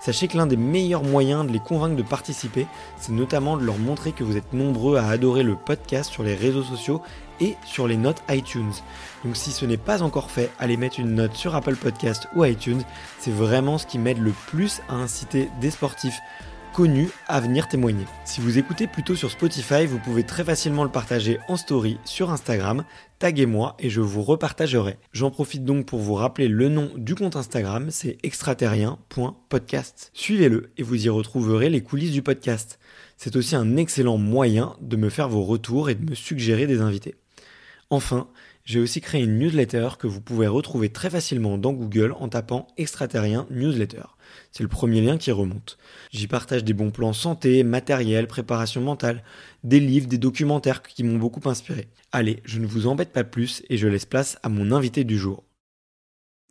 Sachez que l'un des meilleurs moyens de les convaincre de participer, c'est notamment de leur montrer que vous êtes nombreux à adorer le podcast sur les réseaux sociaux et sur les notes iTunes. Donc si ce n'est pas encore fait, allez mettre une note sur Apple Podcast ou iTunes, c'est vraiment ce qui m'aide le plus à inciter des sportifs connus à venir témoigner. Si vous écoutez plutôt sur Spotify, vous pouvez très facilement le partager en story sur Instagram, taguez-moi et je vous repartagerai. J'en profite donc pour vous rappeler le nom du compte Instagram, c'est extraterrien.podcast. Suivez-le et vous y retrouverez les coulisses du podcast. C'est aussi un excellent moyen de me faire vos retours et de me suggérer des invités. Enfin, j'ai aussi créé une newsletter que vous pouvez retrouver très facilement dans Google en tapant extraterrien newsletter. C'est le premier lien qui remonte. J'y partage des bons plans santé, matériel, préparation mentale, des livres, des documentaires qui m'ont beaucoup inspiré. Allez, je ne vous embête pas plus et je laisse place à mon invité du jour.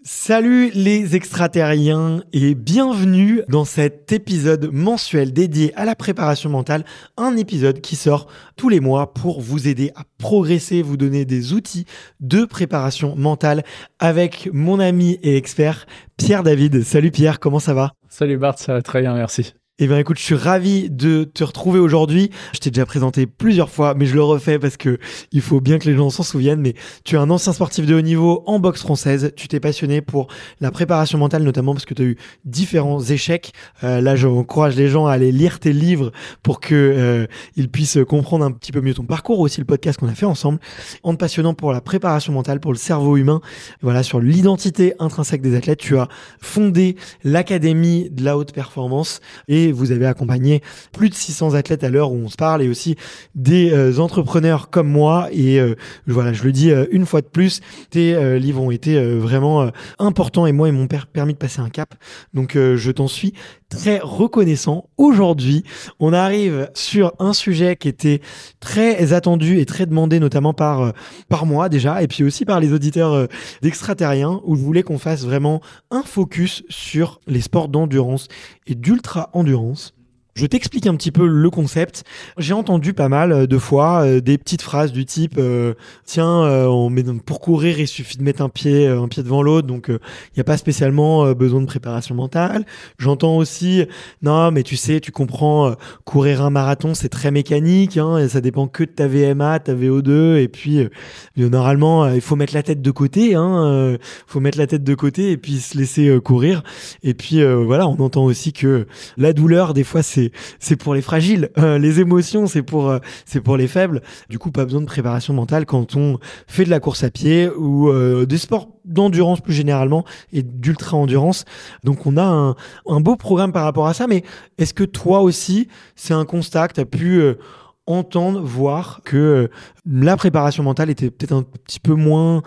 Salut les extraterriens et bienvenue dans cet épisode mensuel dédié à la préparation mentale, un épisode qui sort tous les mois pour vous aider à progresser, vous donner des outils de préparation mentale avec mon ami et expert Pierre David. Salut Pierre, comment ça va? Salut Bart, ça va très bien, merci. Eh bien écoute, je suis ravi de te retrouver aujourd'hui. Je t'ai déjà présenté plusieurs fois, mais je le refais parce que il faut bien que les gens s'en souviennent. Mais tu es un ancien sportif de haut niveau en boxe française. Tu t'es passionné pour la préparation mentale, notamment parce que tu as eu différents échecs. Euh, là, j'encourage les gens à aller lire tes livres pour que euh, ils puissent comprendre un petit peu mieux ton parcours, aussi le podcast qu'on a fait ensemble, en te passionnant pour la préparation mentale, pour le cerveau humain. Voilà, sur l'identité intrinsèque des athlètes, tu as fondé l'académie de la haute performance et vous avez accompagné plus de 600 athlètes à l'heure où on se parle et aussi des euh, entrepreneurs comme moi. Et euh, voilà, je le dis euh, une fois de plus, tes livres ont été vraiment importants et moi, ils m'ont permis de passer un cap. Donc, je t'en suis très reconnaissant. Aujourd'hui, on arrive sur un sujet qui était très attendu et très demandé, notamment par, par moi déjà, et puis aussi par les auditeurs d'extraterriens, où je voulais qu'on fasse vraiment un focus sur les sports d'endurance et d'ultra-endurance. Je t'explique un petit peu le concept. J'ai entendu pas mal euh, de fois euh, des petites phrases du type euh, tiens, pour courir, il suffit de mettre un pied, un pied devant l'autre, donc il n'y a pas spécialement besoin de préparation mentale. J'entends aussi non, mais tu sais, tu comprends, courir un marathon, c'est très mécanique, hein, ça dépend que de ta VMA, ta VO2, et puis normalement, il faut mettre la tête de côté, hein, faut mettre la tête de côté et puis se laisser courir. Et puis voilà, on entend aussi que la douleur, des fois, c'est c'est pour les fragiles. Euh, les émotions, c'est pour euh, c'est pour les faibles. Du coup, pas besoin de préparation mentale quand on fait de la course à pied ou euh, des sports d'endurance plus généralement et d'ultra endurance. Donc on a un, un, beau programme par rapport à ça. Mais est-ce que toi aussi, c'est un constat que tu as pu entendre, voir que la préparation mentale était peut-être un petit peu moins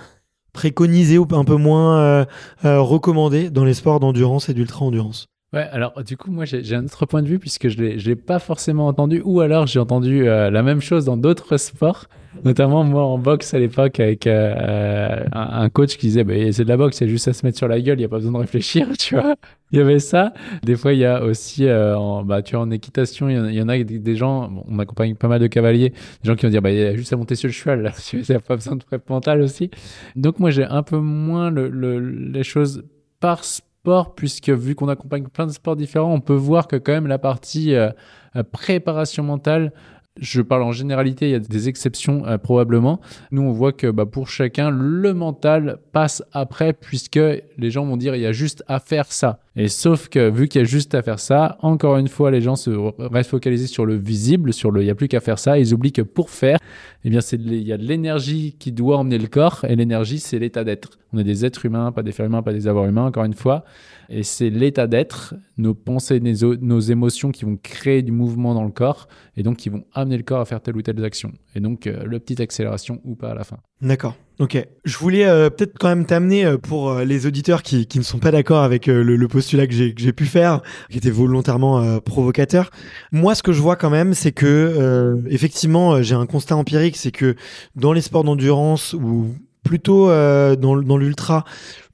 préconisée ou un peu moins recommandée dans les sports d'endurance et d'ultra endurance Ouais, alors du coup, moi j'ai un autre point de vue puisque je ne l'ai pas forcément entendu, ou alors j'ai entendu euh, la même chose dans d'autres sports, notamment moi en boxe à l'époque avec euh, un, coach qui disait bah, c'est de la boxe, c'est juste à se mettre sur la gueule, il n'y a pas besoin de réfléchir, tu vois. Il y avait ça. Des fois, il y a aussi, euh, en, bah, tu vois, en équitation, il y, en a, des, gens, on accompagne pas mal de cavaliers, des gens qui vont dire bah, il y a juste à monter sur le cheval, là, il n'y a pas besoin de prep mentale aussi. Donc moi j'ai un peu moins le, le, les choses par sport puisque vu qu'on accompagne plein de sports différents, on peut voir que quand même la partie euh, euh, préparation mentale, je parle en généralité, il y a des exceptions euh, probablement. Nous, on voit que bah, pour chacun, le mental passe après, puisque les gens vont dire il y a juste à faire ça. Et sauf que vu qu'il y a juste à faire ça, encore une fois, les gens se restent focalisés sur le visible, sur le il n'y a plus qu'à faire ça. Ils oublient que pour faire, eh bien, il y a de l'énergie qui doit emmener le corps, et l'énergie, c'est l'état d'être. On est des êtres humains, pas des faire humains, pas des avoirs humains, encore une fois. Et c'est l'état d'être, nos pensées, nos, émotions qui vont créer du mouvement dans le corps et donc qui vont amener le corps à faire telle ou telle action. Et donc, euh, le petite accélération ou pas à la fin. D'accord. Ok. Je voulais euh, peut-être quand même t'amener euh, pour les auditeurs qui, qui, ne sont pas d'accord avec le, postulat que j'ai, pu faire, qui était volontairement provocateur. Moi, ce que je vois quand même, c'est que effectivement, j'ai un constat empirique, c'est que dans les sports d'endurance ou plutôt euh, dans, dans l'ultra,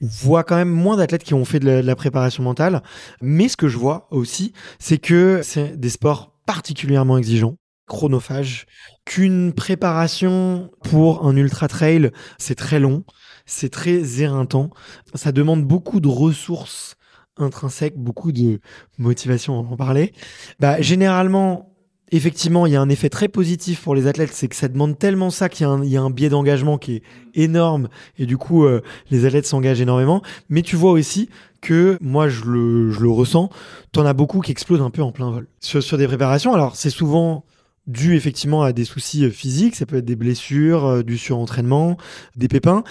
voit quand même moins d'athlètes qui ont fait de la, préparation mentale. Mais ce que je vois aussi, c'est que c'est des sports particulièrement exigeants chronophages, qu'une préparation pour un ultra trail, c'est très long, c'est très éreintant, ça demande beaucoup de ressources intrinsèques, beaucoup de motivation, on en parler. Bah, généralement, effectivement, il y a un effet très positif pour les athlètes, c'est que ça demande tellement ça qu'il y, a un biais d'engagement qui est énorme et du coup, euh, les athlètes s'engagent énormément. Mais tu vois aussi que moi, je le, ressens, t'en as beaucoup qui explosent un peu en plein vol sur des préparations. Alors, c'est souvent dû effectivement à des soucis euh, physiques, ça peut être des blessures, euh, du surentraînement, des pépins.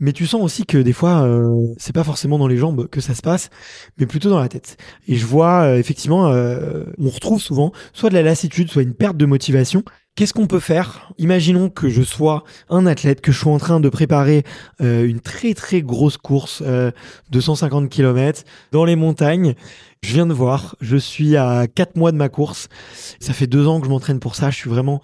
Mais tu sens aussi que des fois, euh, c'est pas forcément dans les jambes que ça se passe, mais plutôt dans la tête. Et je vois euh, effectivement, euh, on retrouve souvent soit de la lassitude, soit une perte de motivation. Qu'est-ce qu'on peut faire? Imaginons que je sois un athlète, que je sois en train de préparer une très très grosse course de 150 km dans les montagnes. Je viens de voir, je suis à 4 mois de ma course. Ça fait deux ans que je m'entraîne pour ça. Je suis vraiment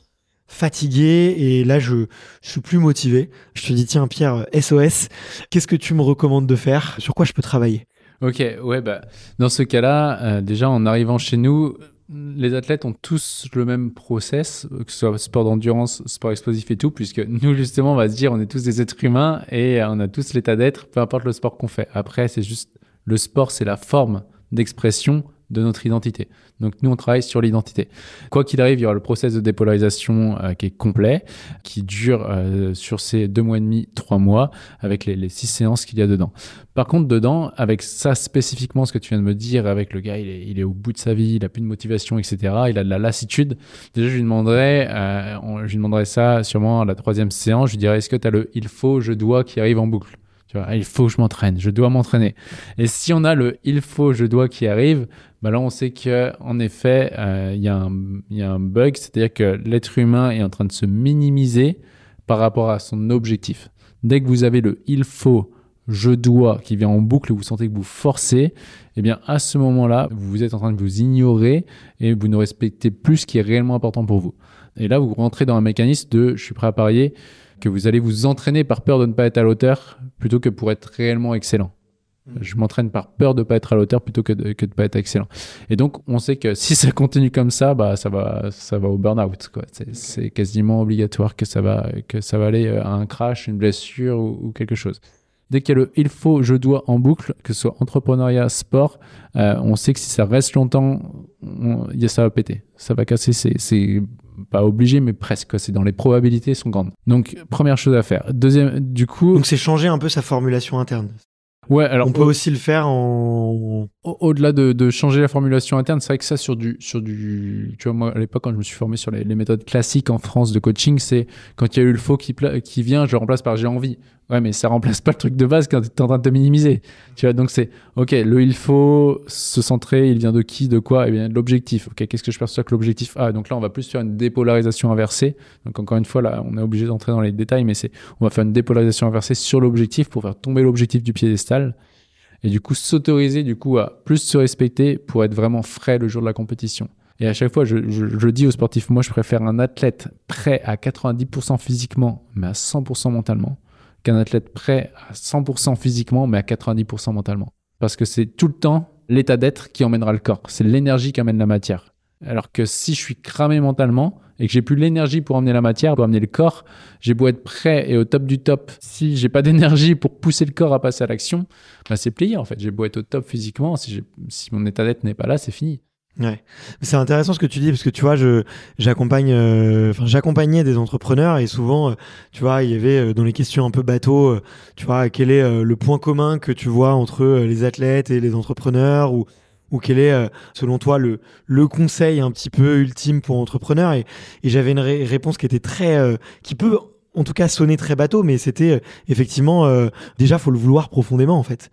fatigué et là je, je suis plus motivé. Je te dis tiens Pierre, SOS, qu'est-ce que tu me recommandes de faire? Sur quoi je peux travailler? Ok, ouais, bah, dans ce cas-là, euh, déjà en arrivant chez nous, les athlètes ont tous le même process, que ce soit sport d'endurance, sport explosif et tout, puisque nous, justement, on va se dire, on est tous des êtres humains et on a tous l'état d'être, peu importe le sport qu'on fait. Après, c'est juste, le sport, c'est la forme d'expression de notre identité. Donc nous, on travaille sur l'identité. Quoi qu'il arrive, il y aura le process de dépolarisation euh, qui est complet, qui dure euh, sur ces deux mois et demi, trois mois, avec les, six séances qu'il y a dedans. Par contre, dedans, avec ça spécifiquement, ce que tu viens de me dire, avec le gars, il est, au bout de sa vie, il a plus de motivation, etc. Il a de la lassitude. Déjà, je lui demanderais, euh, je lui ça sûrement à la troisième séance. Je lui dirais, est-ce que tu as le il faut, je dois qui arrive en boucle? Tu vois, il faut que je m'entraîne, je dois m'entraîner. Et si on a le il faut, je dois qui arrive, bah là on sait que en effet euh, il y, y, a un bug, c'est-à-dire que l'être humain est en train de se minimiser par rapport à son objectif. Dès que vous avez le il faut, je dois qui vient en boucle vous sentez que vous forcez, eh bien à ce moment-là, vous êtes en train de vous ignorer et vous ne respectez plus ce qui est réellement important pour vous. Et là, vous rentrez dans un mécanisme de je suis prêt à parier que vous allez vous entraîner par peur de ne pas être à l'auteur plutôt que pour être réellement excellent. Je m'entraîne par peur de pas être à l'auteur plutôt que de, que de pas être excellent. Et donc, on sait que si ça continue comme ça, bah, ça va, ça va au burn-out. C'est quasiment obligatoire que ça va, que ça va aller à un crash, une blessure ou, quelque chose. Dès qu'il y a le il faut, je dois en boucle, que ce soit entrepreneuriat, sport, euh, on sait que si ça reste longtemps, a, ça va péter. Ça va casser. C'est pas obligé, mais presque. C'est dans les probabilités sont grandes. Donc, première chose à faire. Deuxième, du coup. Donc, c'est changer un peu sa formulation interne. Ouais, alors on peut aussi le faire en au-delà de, de, changer la formulation interne, c'est vrai que ça sur du sur du tu vois moi à l'époque quand je me suis formé sur les, les méthodes classiques en France de coaching, c'est quand il y a eu le faux qui qui vient, je le remplace par j'ai envie. Ouais, mais ça remplace pas le truc de base quand tu es en train de te minimiser. Tu vois, donc c'est OK, le il faut se centrer, il vient de qui, de quoi? Eh bien de l'objectif. OK, qu'est-ce que je perçois que l'objectif Ah, donc là on va plus faire une dépolarisation inversée. Donc encore une fois là, on est obligé d'entrer dans les détails mais c'est on va faire une dépolarisation inversée sur l'objectif pour faire tomber l'objectif du piédestal et du coup s'autoriser du coup à plus se respecter pour être vraiment frais le jour de la compétition. Et à chaque fois, je, je, dis aux sportifs, moi je préfère un athlète prêt à 90% physiquement, mais à 100% mentalement, qu'un athlète prêt à 100% physiquement, mais à 90% mentalement. Parce que c'est tout le temps l'état d'être qui emmènera le corps. C'est l'énergie qui amène la matière. Alors que si je suis cramé mentalement et que j'ai plus l'énergie pour emmener la matière, pour amener le corps, j'ai beau être prêt et au top du top. Si j'ai pas d'énergie pour pousser le corps à passer à l'action, bah c'est plié en fait. J'ai beau être au top physiquement, si, mon état d'être n'est pas là, c'est fini. Ouais, c'est intéressant ce que tu dis parce que tu vois, je euh, j'accompagnais des entrepreneurs et souvent, euh, tu vois, il y avait euh, dans les questions un peu bateau, tu vois, quel est le point commun que tu vois entre les athlètes et les entrepreneurs ou ou quel est selon toi le le conseil un petit peu ultime pour entrepreneurs et, et j'avais une réponse qui était très qui peut en tout cas sonner très bateau mais c'était effectivement déjà faut le vouloir profondément en fait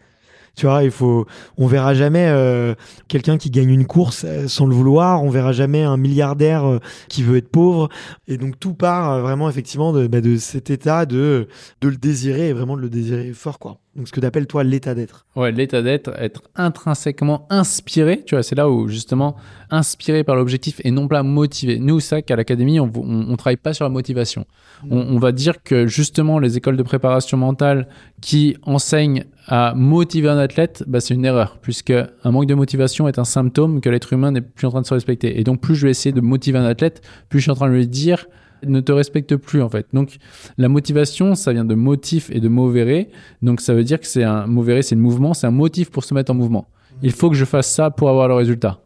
tu vois, il faut, on verra jamais euh, quelqu'un qui gagne une course euh, sans le vouloir. On verra jamais un milliardaire euh, qui veut être pauvre. Et donc tout part vraiment effectivement de, bah, de cet état de, de le désirer et vraiment de le désirer fort, quoi. Donc, ce que tu appelles, toi, l'état d'être. Ouais, l'état d'être, être intrinsèquement inspiré. Tu vois, c'est là où, justement, inspiré par l'objectif et non pas motivé. Nous, ça, qu'à l'académie, on, on, travaille pas sur la motivation. On, on, va dire que, justement, les écoles de préparation mentale qui enseignent à motiver un athlète, bah, c'est une erreur, puisque un manque de motivation est un symptôme que l'être humain n'est plus en train de se respecter. Et donc, plus je vais essayer de motiver un athlète, plus je suis en train de lui dire, ne te respecte plus en fait. Donc la motivation, ça vient de motif et de movere. Donc ça veut dire que c'est un movere, c'est le mouvement, c'est un motif pour se mettre en mouvement. Il faut que je fasse ça pour avoir le résultat.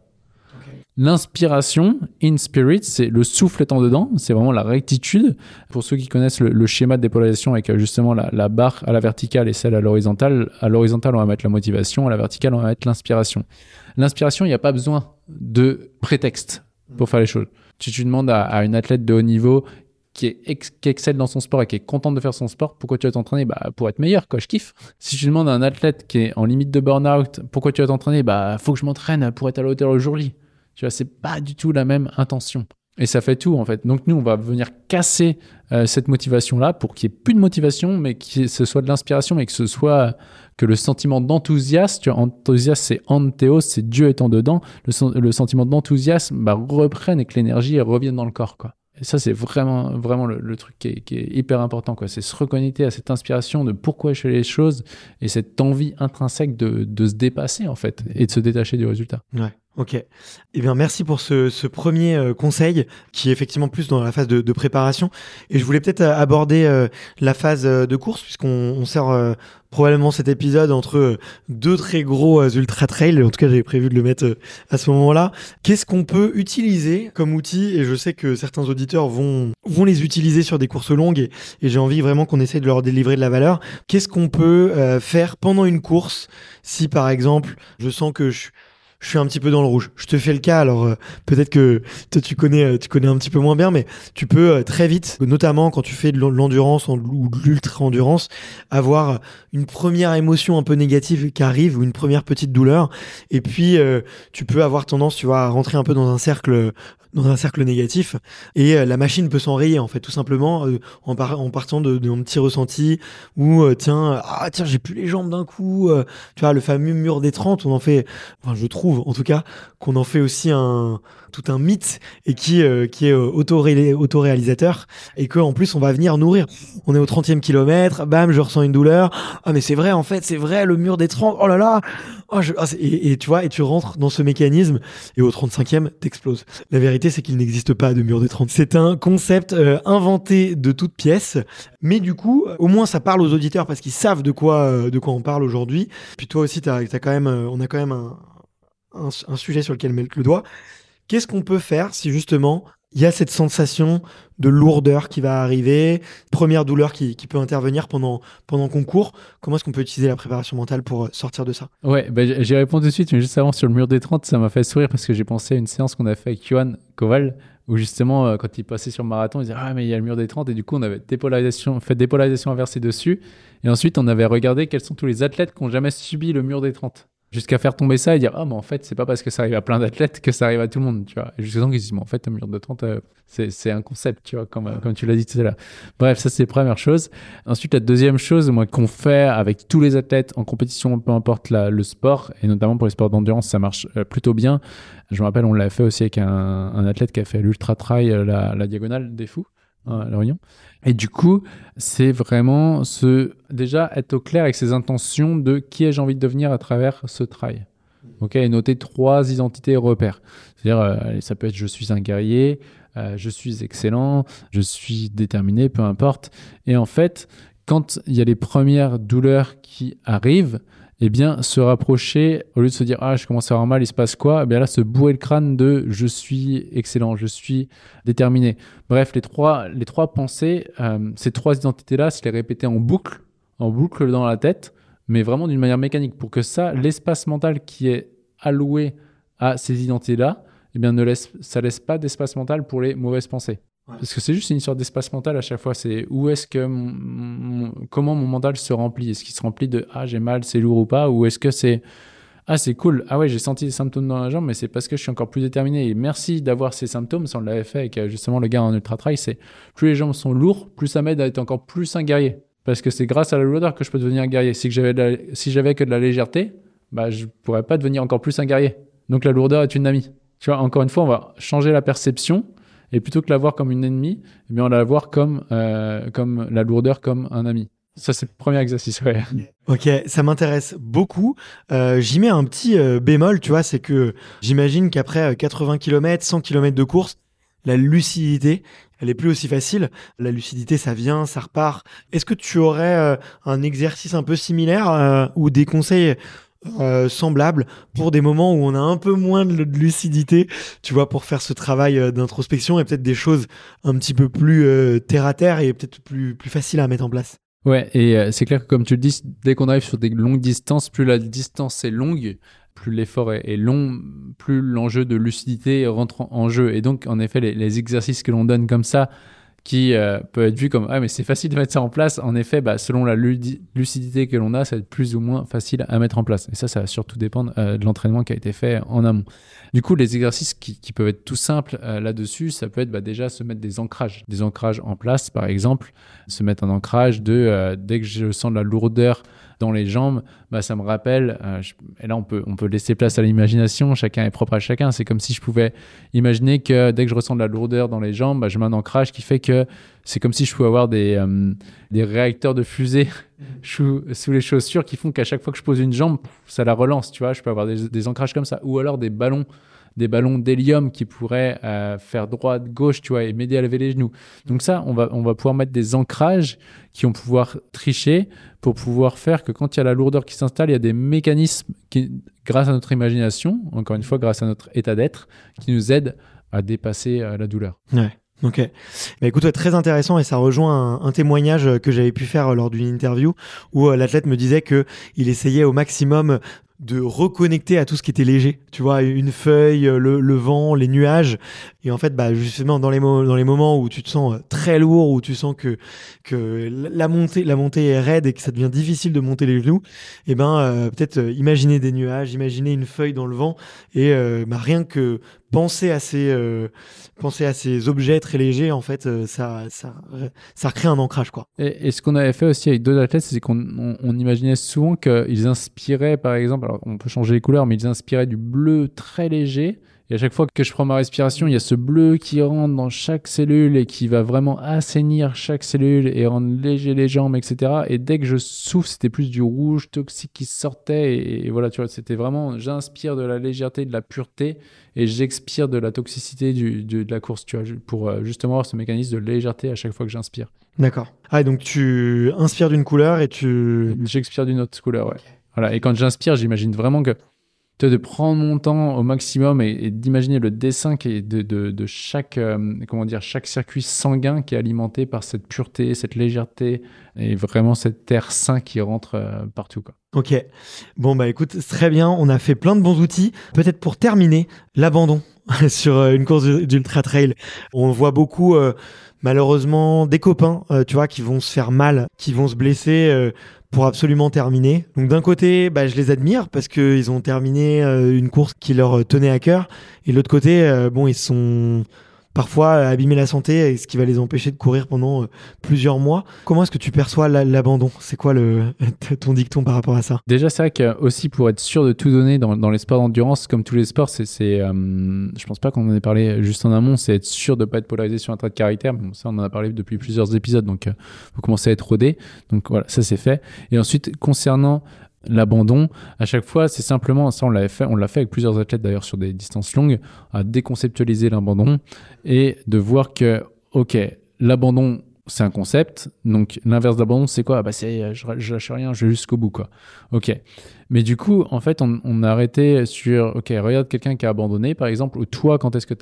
L'inspiration, in spirit, c'est le souffle étant dedans, c'est vraiment la rectitude. Pour ceux qui connaissent le, schéma de dépolarisation avec euh, justement la, la, barre à la verticale et celle à l'horizontale, à l'horizontale on va mettre la motivation, à la verticale on va mettre l'inspiration. L'inspiration, il n'y a pas besoin de prétexte pour faire les choses. Si tu demandes à, une athlète de haut niveau qui, excelle dans son sport et qui est contente de faire son sport, pourquoi tu vas t'entraîner? Bah, Pour être meilleur, quoi, je kiffe. Si tu demandes à un athlète qui est en limite de burn-out, pourquoi tu vas t'entraîner? Bah, faut que je m'entraîne pour être à la hauteur aujourd'hui. Tu vois, c'est pas du tout la même intention. Et ça fait tout, en fait. Donc, nous, on va venir casser euh, cette motivation-là pour qu'il n'y ait plus de motivation, mais que ce soit de l'inspiration, mais que ce soit que le sentiment d'enthousiasme, enthousiasme c'est anthéos, c'est Dieu étant dedans, le, sentiment d'enthousiasme bah, reprenne et que l'énergie revienne dans le corps. Quoi. Et ça, c'est vraiment, vraiment le, truc qui est, hyper important. Quoi. C'est se reconnecter à cette inspiration de pourquoi je fais les choses et cette envie intrinsèque de, de se dépasser, en fait, et de se détacher du résultat. Ouais. Ok. Eh bien, merci pour ce, ce premier euh, conseil qui est effectivement plus dans la phase de, de préparation. Et je voulais peut-être euh, aborder euh, la phase de course puisqu'on on sert probablement cet épisode entre deux très gros ultra trails. En tout cas, j'avais prévu de le mettre à ce moment-là. Qu'est-ce qu'on peut utiliser comme outil? Et je sais que certains auditeurs vont vont les utiliser sur des courses longues et, et j'ai envie vraiment qu'on essaie de leur délivrer de la valeur. Qu'est-ce qu'on peut faire pendant une course? Si par exemple je sens que je je suis un petit peu dans le rouge. Je te fais le cas, alors euh, peut-être que tu connais, euh, tu connais un petit peu moins bien, mais tu peux euh, très vite, notamment quand tu fais de l'endurance ou de l'ultra-endurance, avoir une première émotion un peu négative qui arrive ou une première petite douleur, et puis tu peux avoir tendance, tu vois, à rentrer un peu dans un cercle dans un cercle négatif et la machine peut s'enrayer en fait tout simplement en, en, partant de, de petit ressenti où tiens ah tiens j'ai plus les jambes d'un coup tu vois le fameux mur des 30 on en fait enfin je trouve en tout cas, qu'on en fait aussi un tout un mythe et qui euh, qui est euh, auto-réalisateur et que en plus on va venir nourrir. On est au 30e kilomètre, bam, je ressens une douleur. Ah mais c'est vrai en fait, c'est vrai le mur des 30. Oh là là. Oh, ah, et, tu vois et tu rentres dans ce mécanisme et au 35e t'exploses. La vérité c'est qu'il n'existe pas de mur des 30. C'est un concept euh, inventé de toutes pièces, mais du coup au moins ça parle aux auditeurs parce qu'ils savent de quoi de quoi on parle aujourd'hui. Puis toi aussi t'as as quand même on a quand même un un, sujet sur lequel mettre le doigt. Qu'est-ce qu'on peut faire si justement il y a cette sensation de lourdeur qui va arriver, première douleur qui, peut intervenir pendant, pendant qu'on court. Comment est-ce qu'on peut utiliser la préparation mentale pour euh, sortir de ça? Ouais, bah, j'ai répondu tout de suite, mais juste avant sur le mur des 30, ça m'a fait sourire parce que j'ai pensé à une séance qu'on a fait avec Johan Koval, où justement, euh, quand il passait sur le marathon, il disait Ah, mais il y a le mur des 30, et du coup, on avait dépolarisation, fait dépolarisation inversée dessus, et ensuite, on avait regardé quels sont tous les athlètes qui ont jamais subi le mur des 30 jusqu'à faire tomber ça et dire ah mais en fait c'est pas parce que ça arrive à plein d'athlètes que ça arrive à tout le monde tu vois. Et jusqu'à temps qu'ils disent mais en fait un mur de 30 euh, c'est un concept tu vois comme comme tu l'as dit tout à l'heure. Bref ça c'est la première chose. Ensuite la deuxième chose moi qu'on fait avec tous les athlètes en compétition peu importe la, le sport et notamment pour les sports d'endurance ça marche euh, plutôt bien. Je me rappelle on l'a fait aussi avec un, un athlète qui a fait l'ultra trail euh, la, la diagonale des fous Réunion et du coup, c'est vraiment ce, déjà être au clair avec ses intentions de qui ai-je envie de devenir à travers ce trail. Ok, et noter trois identités repères. C'est-à-dire, euh, ça peut être je suis un guerrier, euh, je suis excellent, je suis déterminé, peu importe. Et en fait, quand il y a les premières douleurs qui arrivent, eh bien, se rapprocher, au lieu de se dire, ah, je commence à avoir mal, il se passe quoi? Eh bien là, se bourrer le crâne de je suis excellent, je suis déterminé. Bref, les trois, les trois pensées, euh, ces trois identités-là, se les répéter en boucle, en boucle dans la tête, mais vraiment d'une manière mécanique pour que ça, l'espace mental qui est alloué à ces identités-là, eh bien, ne laisse, ça laisse pas d'espace mental pour les mauvaises pensées. Parce que c'est juste une histoire d'espace mental à chaque fois. C'est où est-ce que comment mon mental se remplit? Est-ce qu'il se remplit de ah j'ai mal, c'est lourd ou pas? Ou est-ce que c'est ah c'est cool, ah ouais j'ai senti des symptômes dans la jambe, mais c'est parce que je suis encore plus déterminé. Et merci d'avoir ces symptômes. Si on l'avait fait avec euh, justement le gars en ultra trail, c'est plus les jambes sont lourds, plus ça m'aide à être encore plus un guerrier. Parce que c'est grâce à la lourdeur que je peux devenir un guerrier. Si j'avais si j'avais que de la légèreté, bah je pourrais pas devenir encore plus un guerrier. Donc la lourdeur est une amie. Tu vois, encore une fois, on va changer la perception et plutôt que la voir comme une ennemie, eh bien on la voir comme, euh, comme la lourdeur, comme un ami. Ça, c'est le premier exercice, ouais. Ok, ça m'intéresse beaucoup. Euh, J'y mets un petit euh, bémol, tu vois, c'est que j'imagine qu'après 80 km, 100 km de course, la lucidité, elle est plus aussi facile. La lucidité, ça vient, ça repart. Est-ce que tu aurais euh, un exercice un peu similaire euh, ou des conseils euh, semblable pour des moments où on a un peu moins de, lucidité, tu vois, pour faire ce travail euh, d'introspection et peut-être des choses un petit peu plus euh, terre à terre et peut-être plus, plus facile à mettre en place. Ouais, et c'est clair que comme tu le dis, dès qu'on arrive sur des longues distances, plus la distance est longue, plus l'effort est, long, plus l'enjeu de lucidité rentre en, jeu. Et donc, en effet, les exercices que l'on donne comme ça, qui euh, peut être vu comme ah mais c'est facile de mettre ça en place. En effet, bah, selon la lucidité que l'on a, ça va être plus ou moins facile à mettre en place. Et ça, ça va surtout dépendre euh, de l'entraînement qui a été fait en amont. Du coup, les exercices qui, peuvent être tout simples euh, là-dessus, ça peut être bah, déjà se mettre des ancrages, des ancrages en place, par exemple, se mettre un ancrage de dès que je sens de la lourdeur dans les jambes, bah, ça me rappelle, euh, et là on peut, on peut laisser place à l'imagination, chacun est propre à chacun, c'est comme si je pouvais imaginer que dès que je ressens de la lourdeur dans les jambes, bah, je mets un ancrage qui fait que c'est comme si je pouvais avoir des, euh, des réacteurs de fusée sous, sous, les chaussures qui font qu'à chaque fois que je pose une jambe, ça la relance, tu vois, je peux avoir des, des ancrages comme ça, ou alors des ballons des ballons d'hélium qui pourraient euh, faire droite, gauche, tu vois, et m'aider à lever les genoux. Donc ça, on va, on va pouvoir mettre des ancrages qui vont pouvoir tricher pour pouvoir faire que quand il y a la lourdeur qui s'installe, il y a des mécanismes qui, grâce à notre imagination, encore une fois, grâce à notre état d'être, qui nous aident à dépasser euh, la douleur. Ouais. Ok. Bah écoute, très intéressant et ça rejoint un, témoignage que j'avais pu faire lors d'une interview où euh, l'athlète me disait que il essayait au maximum de reconnecter à tout ce qui était léger. Tu vois, une feuille, le, vent, les nuages. Et en fait, bah, justement, dans les, dans les moments où tu te sens euh, très lourd, où tu sens que, que la, montée, la montée est raide et que ça devient difficile de monter les genoux, eh ben, euh, peut-être euh, imaginer des nuages, imaginer une feuille dans le vent et bah, rien que penser à ces penser à ces objets très légers en fait ça ça ça crée un ancrage quoi. Et, ce qu'on avait fait aussi avec d'autres athlètes c'est qu'on on, imaginait souvent qu'ils inspiraient par exemple alors on peut changer les couleurs mais ils inspiraient du bleu très léger et à chaque fois que je prends ma respiration, il y a ce bleu qui rentre dans chaque cellule et qui va vraiment assainir chaque cellule et rendre léger les jambes, etc. Et dès que je souffle, c'était plus du rouge toxique qui sortait. Et, voilà, tu vois, c'était vraiment, j'inspire de la légèreté, de la pureté et j'expire de la toxicité du, de la course, tu vois, pour euh, justement avoir ce mécanisme de légèreté à chaque fois que j'inspire. D'accord. Ah, donc tu inspires d'une couleur et tu. J'expire d'une autre couleur, ouais. Voilà. Et quand j'inspire, j'imagine vraiment que de prendre mon temps au maximum et, d'imaginer le dessin de, chaque, euh, comment dire, chaque circuit sanguin qui est alimenté par cette pureté, cette légèreté et vraiment cette air sain qui rentre euh, partout. Quoi. Ok. Bon, bah écoute, très bien. On a fait plein de bons outils. Peut-être pour terminer, l'abandon sur euh, une course d'ultra trail. On voit beaucoup malheureusement des copains, tu vois, qui vont se faire mal, qui vont se blesser pour absolument terminer. Donc d'un côté, bah, je les admire parce qu'ils ont terminé euh, une course qui leur tenait à cœur. Et de l'autre côté, euh, bon, ils sont parfois abîmer la santé, ce qui va les empêcher de courir pendant euh, plusieurs mois. Comment est-ce que tu perçois l'abandon? C'est quoi le, ton dicton par rapport à ça? Déjà, c'est vrai que aussi pour être sûr de tout donner dans, dans les sports d'endurance, comme tous les sports, c'est, euh, je pense pas qu'on en ait parlé juste en amont, c'est être sûr de pas être polarisé sur un trait de caractère. Ça, on en a parlé depuis plusieurs épisodes, donc euh, vous commencez à être rodé. Donc voilà, ça c'est fait. Et ensuite, concernant l'abandon. À chaque fois, c'est simplement, ça on l'a fait, fait avec plusieurs athlètes d'ailleurs sur des distances longues, à déconceptualiser l'abandon et de voir que, ok, l'abandon, c'est un concept. Donc l'inverse d'abandon, c'est quoi? Bah c'est je, je, lâche rien, je vais jusqu'au bout quoi. Ok. Mais du coup, en fait, on, a arrêté sur ok, regarde quelqu'un qui a abandonné, par exemple, ou toi, quand est-ce que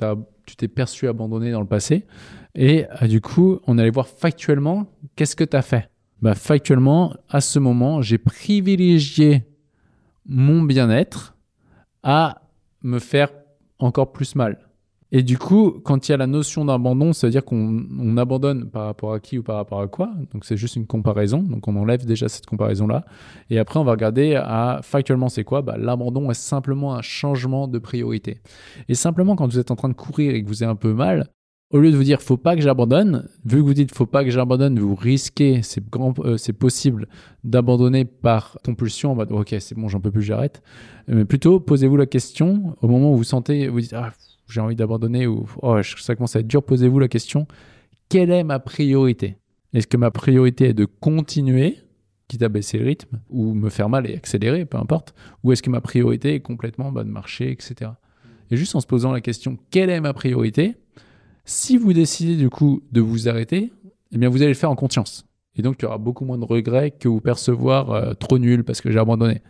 tu t'es perçu abandonné dans le passé? Et euh, du coup, on allait voir factuellement qu'est-ce que tu as fait? Bah factuellement, à ce moment, j'ai privilégié mon bien-être à me faire encore plus mal. Et du coup, quand il y a la notion d'abandon, ça veut dire qu'on abandonne par rapport à qui ou par rapport à quoi. Donc c'est juste une comparaison. Donc on enlève déjà cette comparaison-là. Et après, on va regarder à factuellement c'est quoi? Bah, L'abandon est simplement un changement de priorité. Et simplement, quand vous êtes en train de courir et que vous avez un peu mal, au lieu de vous dire faut pas que j'abandonne, vu que vous dites faut pas que j'abandonne, vous risquez, c'est euh, c'est possible d'abandonner par compulsion en mode ok c'est bon j'en peux plus j'arrête. Mais plutôt posez-vous la question au moment où vous sentez vous dites ah, j'ai envie d'abandonner ou oh, ça commence à être dur, posez-vous la question quelle est ma priorité? Est-ce que ma priorité est de continuer, quitte à baisser le rythme, ou me faire mal et accélérer, peu importe, ou est-ce que ma priorité est complètement bah, de marcher, etc. Et juste en se posant la question quelle est ma priorité? Si vous décidez du coup de vous arrêter, eh bien vous allez le faire en conscience. Et donc il y aura beaucoup moins de regrets que vous percevoir euh, trop nul parce que j'ai abandonné.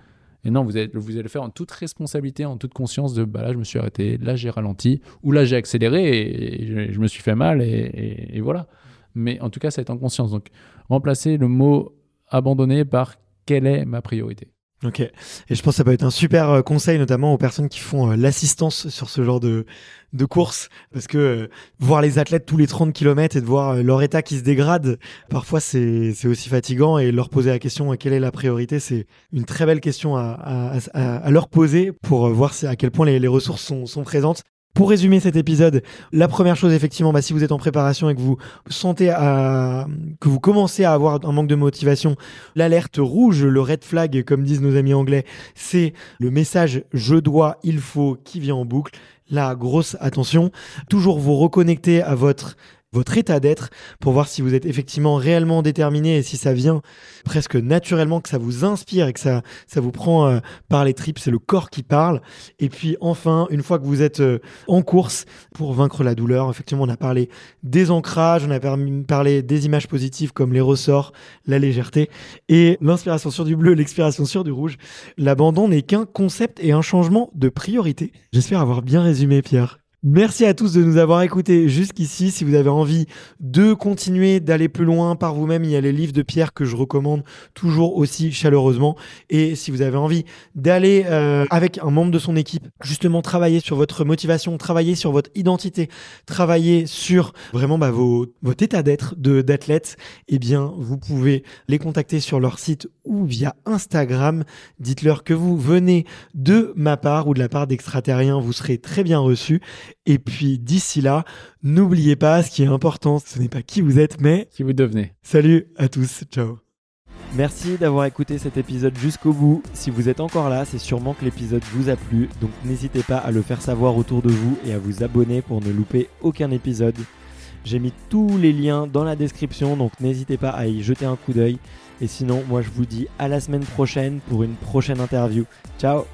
Et non, vous allez, le faire en toute responsabilité, en toute conscience de bah là, je me suis arrêté, là, j'ai ralenti, ou là, j'ai accéléré et, je, me suis fait mal, et, voilà. Mais en tout cas, ça va être en conscience. Donc, remplacer le mot abandonner par quelle est ma priorité. Ok. Et je pense que ça peut être un super euh, conseil, notamment aux personnes qui font euh, l'assistance sur ce genre de, de course. Parce que euh, voir les athlètes tous les 30 km et de voir leur état qui se dégrade, parfois c'est aussi fatigant. Et leur poser la question quelle est la priorité, c'est une très belle question à, à, à, leur poser pour voir à quel point les, les ressources sont, sont présentes. Pour résumer cet épisode, la première chose, effectivement, bah, si vous êtes en préparation et que vous sentez à, que vous commencez à avoir un manque de motivation, l'alerte rouge, le red flag, comme disent nos amis anglais, c'est le message je dois, il faut qui vient en boucle. La grosse attention, toujours vous reconnecter à votre votre état d'être pour voir si vous êtes effectivement réellement déterminé et si ça vient presque naturellement, que ça vous inspire et que ça, ça vous prend euh, par les tripes, c'est le corps qui parle. Et puis enfin, une fois que vous êtes euh, en course pour vaincre la douleur, effectivement, on a parlé des ancrages, on a parlé des images positives comme les ressorts, la légèreté et l'inspiration sur du bleu, l'expiration sur du rouge. L'abandon n'est qu'un concept et un changement de priorité. J'espère avoir bien résumé, Pierre. Merci à tous de nous avoir écoutés jusqu'ici. Si vous avez envie de continuer d'aller plus loin par vous-même, il y a les livres de Pierre que je recommande toujours aussi chaleureusement. Et si vous avez envie d'aller euh, avec un membre de son équipe, justement travailler sur votre motivation, travailler sur votre identité, travailler sur vraiment bah, vos, votre état d'être d'athlète, eh bien, vous pouvez les contacter sur leur site ou via Instagram. Dites-leur que vous venez de ma part ou de la part d'extraterriens. Vous serez très bien reçus. Et puis d'ici là, n'oubliez pas, ce qui est important, ce n'est pas qui vous êtes, mais qui vous devenez. Salut à tous, ciao. Merci d'avoir écouté cet épisode jusqu'au bout. Si vous êtes encore là, c'est sûrement que l'épisode vous a plu, donc n'hésitez pas à le faire savoir autour de vous et à vous abonner pour ne louper aucun épisode. J'ai mis tous les liens dans la description, donc n'hésitez pas à y jeter un coup d'œil. Et sinon, moi je vous dis à la semaine prochaine pour une prochaine interview. Ciao